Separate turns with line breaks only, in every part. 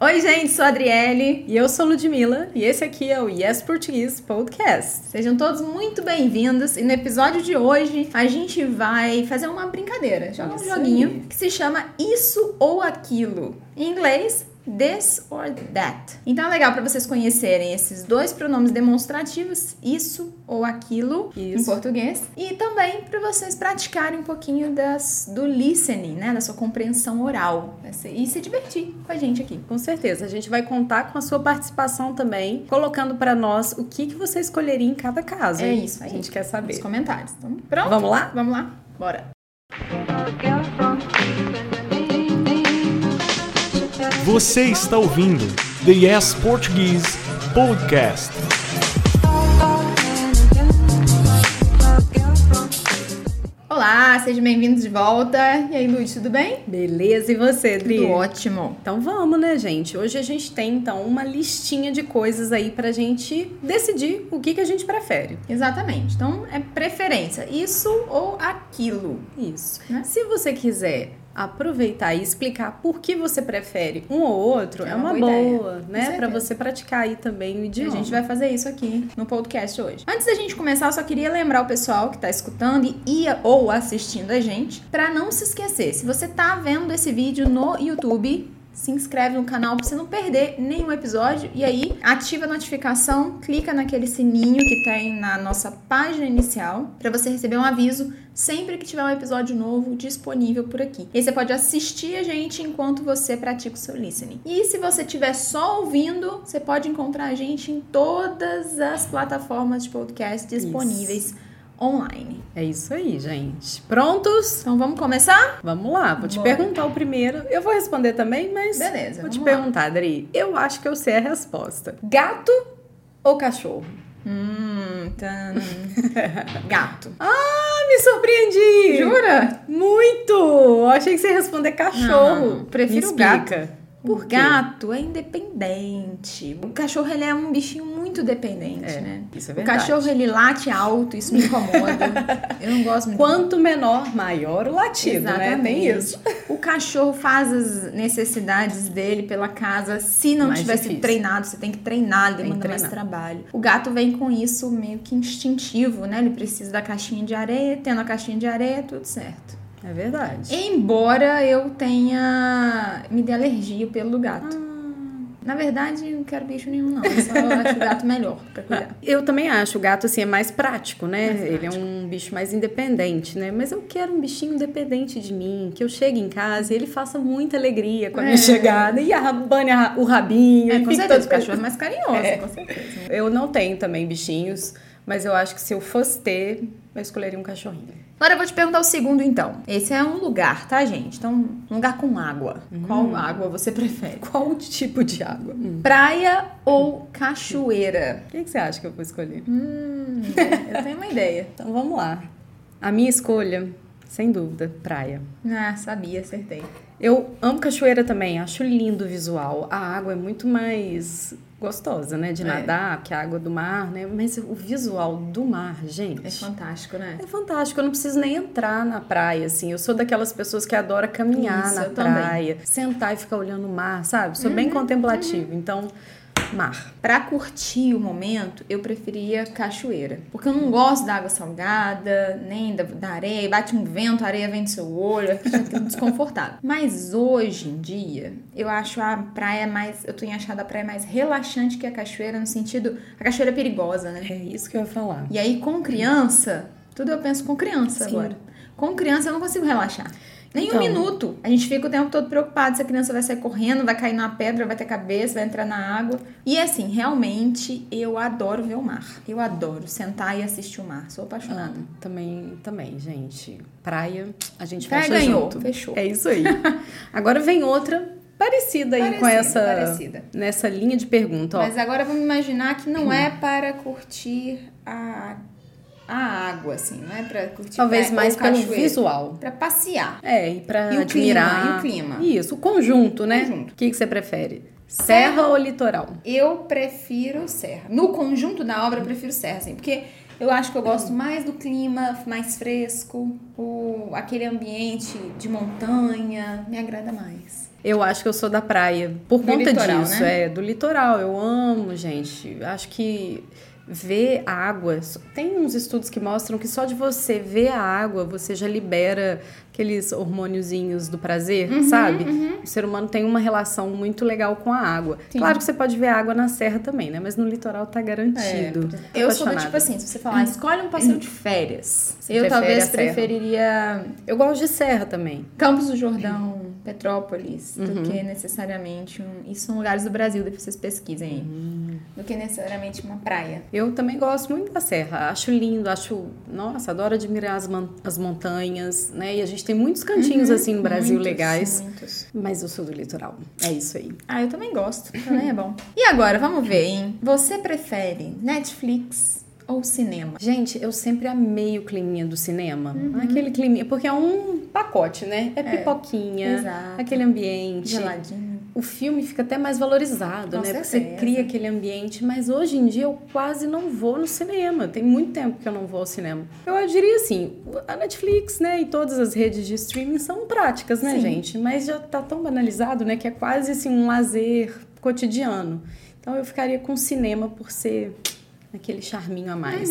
Oi, gente, sou a Adriele.
E eu sou Ludmilla, e esse aqui é o Yes Português Podcast.
Sejam todos muito bem-vindos. E no episódio de hoje, a gente vai fazer uma brincadeira, jogar um joguinho que se chama Isso ou Aquilo. Em inglês, this or that. Então é legal para vocês conhecerem esses dois pronomes demonstrativos, isso ou aquilo, isso. em português, e também para vocês praticarem um pouquinho das, do listening, né, da sua compreensão oral, e se divertir com a gente aqui.
Com certeza, a gente vai contar com a sua participação também, colocando para nós o que, que você escolheria em cada caso.
É isso,
a gente quer saber.
Nos comentários. Então, pronto?
Vamos lá?
Vamos lá. Bora.
Você está ouvindo The Yes Portuguese Podcast.
Olá, sejam bem-vindos de volta. E aí, Luiz, tudo bem?
Beleza, e você, Dri?
Tudo ótimo.
Então vamos, né, gente? Hoje a gente tem, então, uma listinha de coisas aí pra gente decidir o que, que a gente prefere.
Exatamente. Então, é preferência. Isso ou aquilo.
Isso. Né? Se você quiser aproveitar e explicar por que você prefere um ou outro é, é uma, boa, boa né? Para você praticar aí também o idioma.
E a gente vai fazer isso aqui no podcast hoje. Antes da gente começar, eu só queria lembrar o pessoal que tá escutando e ou assistindo a gente, para não se esquecer, se você tá vendo esse vídeo no YouTube, se inscreve no canal para você não perder nenhum episódio e aí ativa a notificação, clica naquele sininho que tem na nossa página inicial para você receber um aviso sempre que tiver um episódio novo disponível por aqui. E você pode assistir a gente enquanto você pratica o seu listening. E se você estiver só ouvindo, você pode encontrar a gente em todas as plataformas de podcast disponíveis. Isso online.
É isso aí, gente. Prontos?
Então vamos começar?
Vamos lá. Vou te perguntar o primeiro. Eu vou responder também, mas.
Beleza.
Vou te lá. perguntar, Adri. Eu acho que eu sei a resposta. Gato ou cachorro?
Hum, tan... gato.
Ah, me surpreendi!
Jura?
Muito! Achei que você ia responder cachorro.
Não, prefiro gato. Por gato é independente. O cachorro ele é um bichinho muito dependente,
é,
né?
Isso é verdade.
O cachorro ele late alto, isso me incomoda. Eu não gosto muito.
Quanto menor, maior o latido,
Exatamente.
né? Tem isso.
O cachorro faz as necessidades dele pela casa. Se não mais tivesse difícil. treinado, você tem que treinar, ele demanda mais trabalho. O gato vem com isso meio que instintivo, né? Ele precisa da caixinha de areia, tendo a caixinha de areia, tudo certo.
É verdade.
Embora eu tenha me dê alergia pelo gato. Ah. Na verdade, não quero bicho nenhum, não. Eu só acho o gato melhor pra cuidar.
Eu também acho. O gato, assim, é mais prático, né? Mais Ele é um bicho mais independente, né? Mas eu quero um bichinho independente de mim, que eu chegue em casa e ele faça muita alegria com a é. minha chegada. E abane o rabinho.
É, com certeza. O cachorro é mais carinhoso, é. com certeza.
Eu não tenho também bichinhos, mas eu acho que se eu fosse ter, eu escolheria um cachorrinho.
Agora eu vou te perguntar o segundo, então. Esse é um lugar, tá, gente? Então, um lugar com água. Hum. Qual água você prefere?
Qual tipo de água?
Hum. Praia ou cachoeira?
O que, que, você acha que eu vou escolher?
Hum, eu tenho uma ideia.
Então, vamos lá. A minha escolha, sem dúvida, praia.
Ah, sabia, acertei.
Eu amo cachoeira também, acho lindo o visual. A água é muito mais gostosa, né? De é. nadar, que é a água do mar, né? Mas o visual do mar, gente.
É fantástico, né?
É fantástico. Eu não preciso nem entrar na praia, assim. Eu sou daquelas pessoas que adora caminhar Isso, na praia, também. sentar e ficar olhando o mar, sabe? Sou uhum, bem contemplativo. Uhum. Então mar.
Para curtir o momento, eu preferia cachoeira. Porque eu não gosto da água salgada, nem da, da areia. Bate um vento, a areia vem do seu olho, fica desconfortável. Mas hoje em dia, eu acho a praia mais. Eu tenho achado a praia mais relaxante que a cachoeira, no sentido. A cachoeira é perigosa, né?
É isso que eu ia falar.
E aí, com criança, tudo eu penso com criança Sim. agora. Com criança eu não consigo relaxar. Nem então, um minuto. A gente fica o tempo todo preocupado se a criança vai sair correndo, vai cair na pedra, vai ter cabeça, vai entrar na água. E assim, realmente eu adoro ver o mar. Eu adoro sentar e assistir o mar. Sou apaixonada. Ah,
também, também, gente. Praia, a gente
Praia
fecha
ganhou,
junto.
fechou.
É isso aí. Agora vem outra parecida aí parecida, com essa parecida. nessa linha de pergunta. Ó.
Mas agora vamos imaginar que não é para curtir a a água, assim, não é pra curtir
Talvez mais pelo visual.
Pra passear.
É, e pra e admirar.
Clima, e o clima.
Isso, o conjunto, né? Conjunto. O que, que você prefere? Serra, serra ou litoral?
Eu prefiro serra. No conjunto da obra, eu prefiro serra, assim, porque eu acho que eu gosto mais do clima mais fresco, o, aquele ambiente de montanha, me agrada mais.
Eu acho que eu sou da praia. Por
Do
conta
litoral,
disso,
né?
é. Do litoral. Eu amo, gente. Acho que ver a água. Tem uns estudos que mostram que só de você ver a água, você já libera aqueles hormôniozinhos do prazer,
Uhum,
sabe? O ser humano tem uma relação muito legal com a água.
Sim.
Claro que você pode ver a água na serra também, né? Mas no litoral tá garantido.
É, eu sou do tipo assim, se você falar, escolhe um passeio de férias.
Você
eu talvez preferiria
Eu gosto de serra também.
Campos do Jordão, Petrópolis,
Uhum.
do que necessariamente um. Isso são lugares do Brasil, depois vocês pesquisem aí.
Uhum.
Do que necessariamente uma praia.
Eu também gosto muito da serra. Acho lindo, acho. Nossa, adoro admirar as, man- as montanhas, né? E a gente tem muitos cantinhos assim no Brasil
Muitos,
legais.
Muitos.
Mas eu sou do litoral. É isso aí.
Ah, eu também gosto. Também é bom. E agora, vamos ver, hein? Você prefere Netflix ou cinema?
Gente, eu sempre amei o climinha do cinema. Aquele climinha. Porque é um pacote, né? É pipoquinha,
exato.
aquele ambiente.
Geladinho.
O filme fica até mais valorizado,
Com
né? Porque você
certeza.
cria aquele ambiente. Mas hoje em dia eu quase não vou no cinema. Tem muito tempo que eu não vou ao cinema. Eu diria assim, a Netflix, né? E todas as redes de streaming são práticas, né,
Sim.
gente? Mas já tá tão banalizado, né? Que é quase assim um lazer cotidiano. Então eu ficaria com o cinema por ser aquele charminho a mais.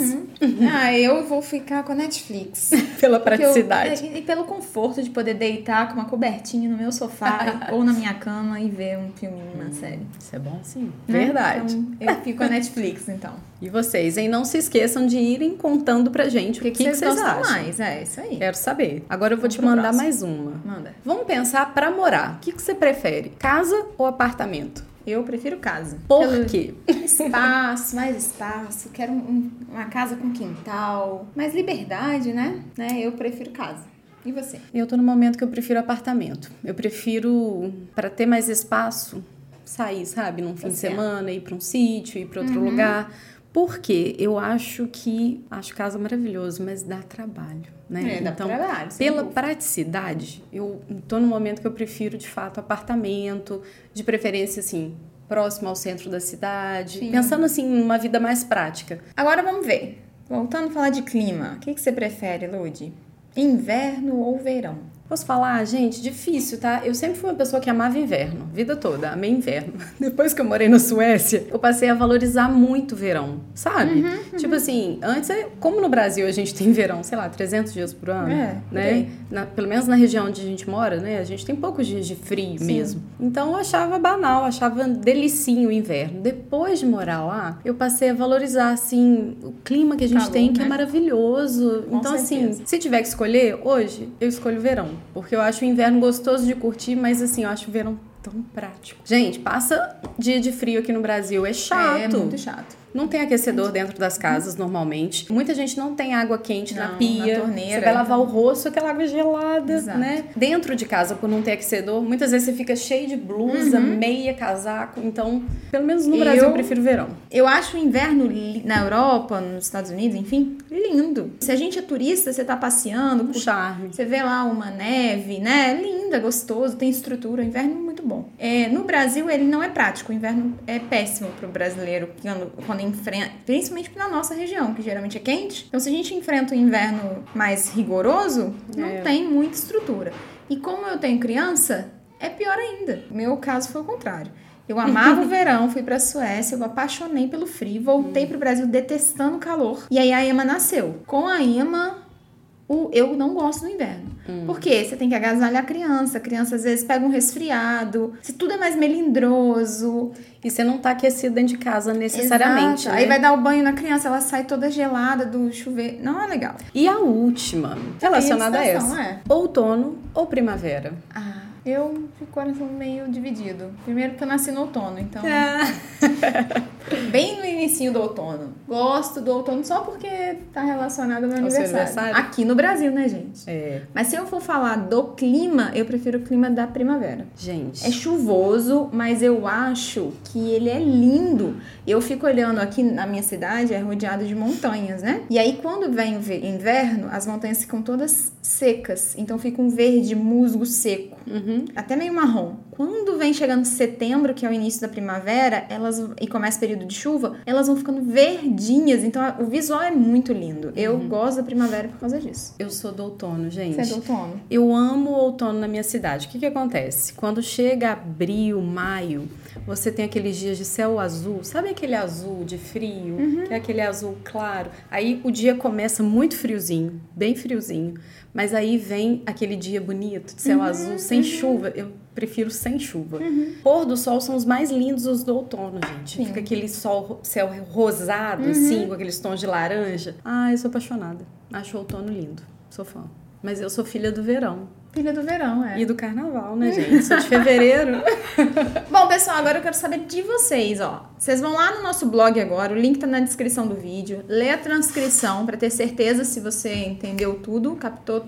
Ah, eu vou ficar com a Netflix.
Pela
Porque eu-
praticidade.
é, e pelo conforto de poder deitar com uma cobertinha no meu sofá ou na minha cama e ver um filminho, uma série.
Isso é bom sim.
né?
Verdade.
Então, eu fico com a Netflix, então.
E vocês, hein? Não se esqueçam de irem contando pra gente o que, que,
vocês
vocês
gostam
acham.
mais? É, isso aí.
Quero saber. Agora eu vou
Vamos
te mandar
próximo.
mais uma.
Manda.
Vamos pensar pra morar. O que, que você prefere? Casa ou apartamento?
Eu prefiro casa.
Por
Pelo
quê?
espaço, mais espaço. Quero um- um- uma casa com quintal. Mais liberdade, né? né? Eu prefiro casa. E você?
Eu tô no momento que eu prefiro apartamento. Eu prefiro, pra ter mais espaço, sair, sabe? Num fim de semana, ir pra um sítio, ir pra
Uhum.
outro lugar. Porque eu acho que. Acho casa maravilhoso, mas dá trabalho, né?
É, dá trabalho, sem
pela
dúvida.
praticidade, eu tô no momento que eu prefiro, de fato, apartamento, de preferência, assim, próximo ao centro da cidade.
Sim.
Pensando, assim, numa vida mais prática.
Agora vamos ver. Voltando a falar de clima. O que, que você prefere, Lud? Inverno ou verão?
Posso falar, gente, difícil, tá? Eu sempre fui uma pessoa que amava inverno, vida toda, amei inverno. Depois que eu morei na Suécia, eu passei a valorizar muito o verão, sabe?
Uhum,
Tipo assim, antes, é- como no Brasil a gente tem verão, sei lá, 300 dias por ano,
É,
né? Na- pelo menos na região onde a gente mora, né? A gente tem poucos dias de frio
Sim.
mesmo. Então eu achava banal, achava delicinho o inverno. Depois de morar lá, eu passei a valorizar, assim, o clima que a gente
Calor,
tem, que
né?
é maravilhoso.
Com
então, assim,
certeza.
se tiver que escolher, hoje eu escolho o verão. Porque eu acho o inverno gostoso de curtir, mas assim, eu acho o verão tão prático. Gente, passa dia de frio aqui no Brasil, é chato.
É muito chato.
Não tem aquecedor dentro das casas normalmente. Muita gente não tem água quente na
Não,
pia.
na torneira.
Você vai lavar o rosto, aquela água gelada,
Exato.
né? Dentro de casa, por não ter aquecedor, muitas vezes você fica cheio de blusa, meia, casaco. Então, pelo menos no
Eu-
Brasil, eu prefiro verão.
Eu acho o inverno na Europa, nos Estados Unidos, enfim, lindo. Se a gente é turista, você tá passeando,
Um charme.
Você vê lá uma neve, né? Linda, gostoso, tem estrutura. O inverno é muito bom. É, no Brasil, ele não é prático. O inverno é péssimo pro brasileiro quando, quando enfrenta, principalmente na nossa região, que geralmente é quente. Então, se a gente enfrenta o inverno mais rigoroso, não
É.
tem muita estrutura. E como eu tenho criança, é pior ainda. Meu caso foi o contrário. Eu amava o verão, fui pra Suécia, eu apaixonei pelo frio, voltei pro Brasil detestando o calor. E aí a Emma nasceu. Com a Emma, o, eu não gosto do inverno. Por quê? Você tem que agasalhar a criança, a criança às vezes pega um resfriado, se tudo é mais melindroso.
E você não tá aquecido dentro de casa necessariamente. Né?
Aí vai dar o banho na criança, ela sai toda gelada do chuveiro. Não é legal.
E a última, relacionada a
estação,
essa:
é.
outono ou primavera?
Ah, eu fico coração meio dividido. Primeiro porque eu nasci no outono, então.
É.
Bem no início do outono. Gosto do outono só porque tá relacionado ao meu
Ao
aniversário.
aniversário?
Aqui no Brasil, né, gente?
É,
Mas se eu for falar do clima, eu prefiro o clima da primavera.
gente.
É chuvoso, mas eu acho que ele é lindo. Eu fico olhando aqui na minha cidade, é rodeado de montanhas, né? E aí, quando vem inverno, as montanhas ficam todas secas. Então fica um verde musgo seco,
Uhum.
até meio marrom. Quando vem chegando setembro, que é o início da primavera, elas e começa o período de chuva, elas vão ficando verdinhas. Então o visual é muito lindo. Eu
Uhum.
gosto da primavera por causa disso.
Eu sou do outono, gente.
Você é do outono?
Eu amo o outono na minha cidade. O que, que acontece? Quando chega abril, maio, você tem aqueles dias de céu azul. Sabe aquele azul de frio?
Uhum.
Que é aquele azul claro. Aí o dia começa muito friozinho, bem friozinho. Mas aí vem aquele dia bonito, de
Uhum,
céu azul, sem chuva. Eu prefiro sem chuva. Pôr do sol são os mais lindos os do outono, gente.
Sim.
Fica aquele sol, céu rosado,
Uhum.
assim, com aqueles tons de laranja. Ah, eu sou apaixonada. Acho o outono lindo. Sou fã. Mas eu sou filha do verão.
Filha do verão, é.
E do carnaval, né, gente? Sou de fevereiro.
Bom, pessoal, agora eu quero saber de vocês, ó. Vocês vão lá no nosso blog agora, o link tá na descrição do vídeo. Lê a transcrição pra ter certeza se você entendeu tudo, captou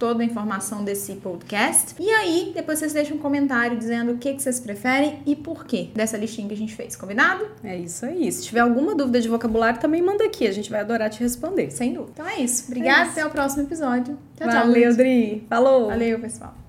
toda a informação desse podcast. E aí, depois vocês deixam um comentário dizendo o que, que vocês preferem e por quê dessa listinha que a gente fez, combinado?
É isso aí. Se tiver alguma dúvida de vocabulário, também manda aqui. A gente vai adorar te responder.
Sem dúvida. Então é isso. Obrigada,
É isso.
até o próximo episódio. Tchau, tchau.
Valeu. Dri. Falou.
Valeu, pessoal.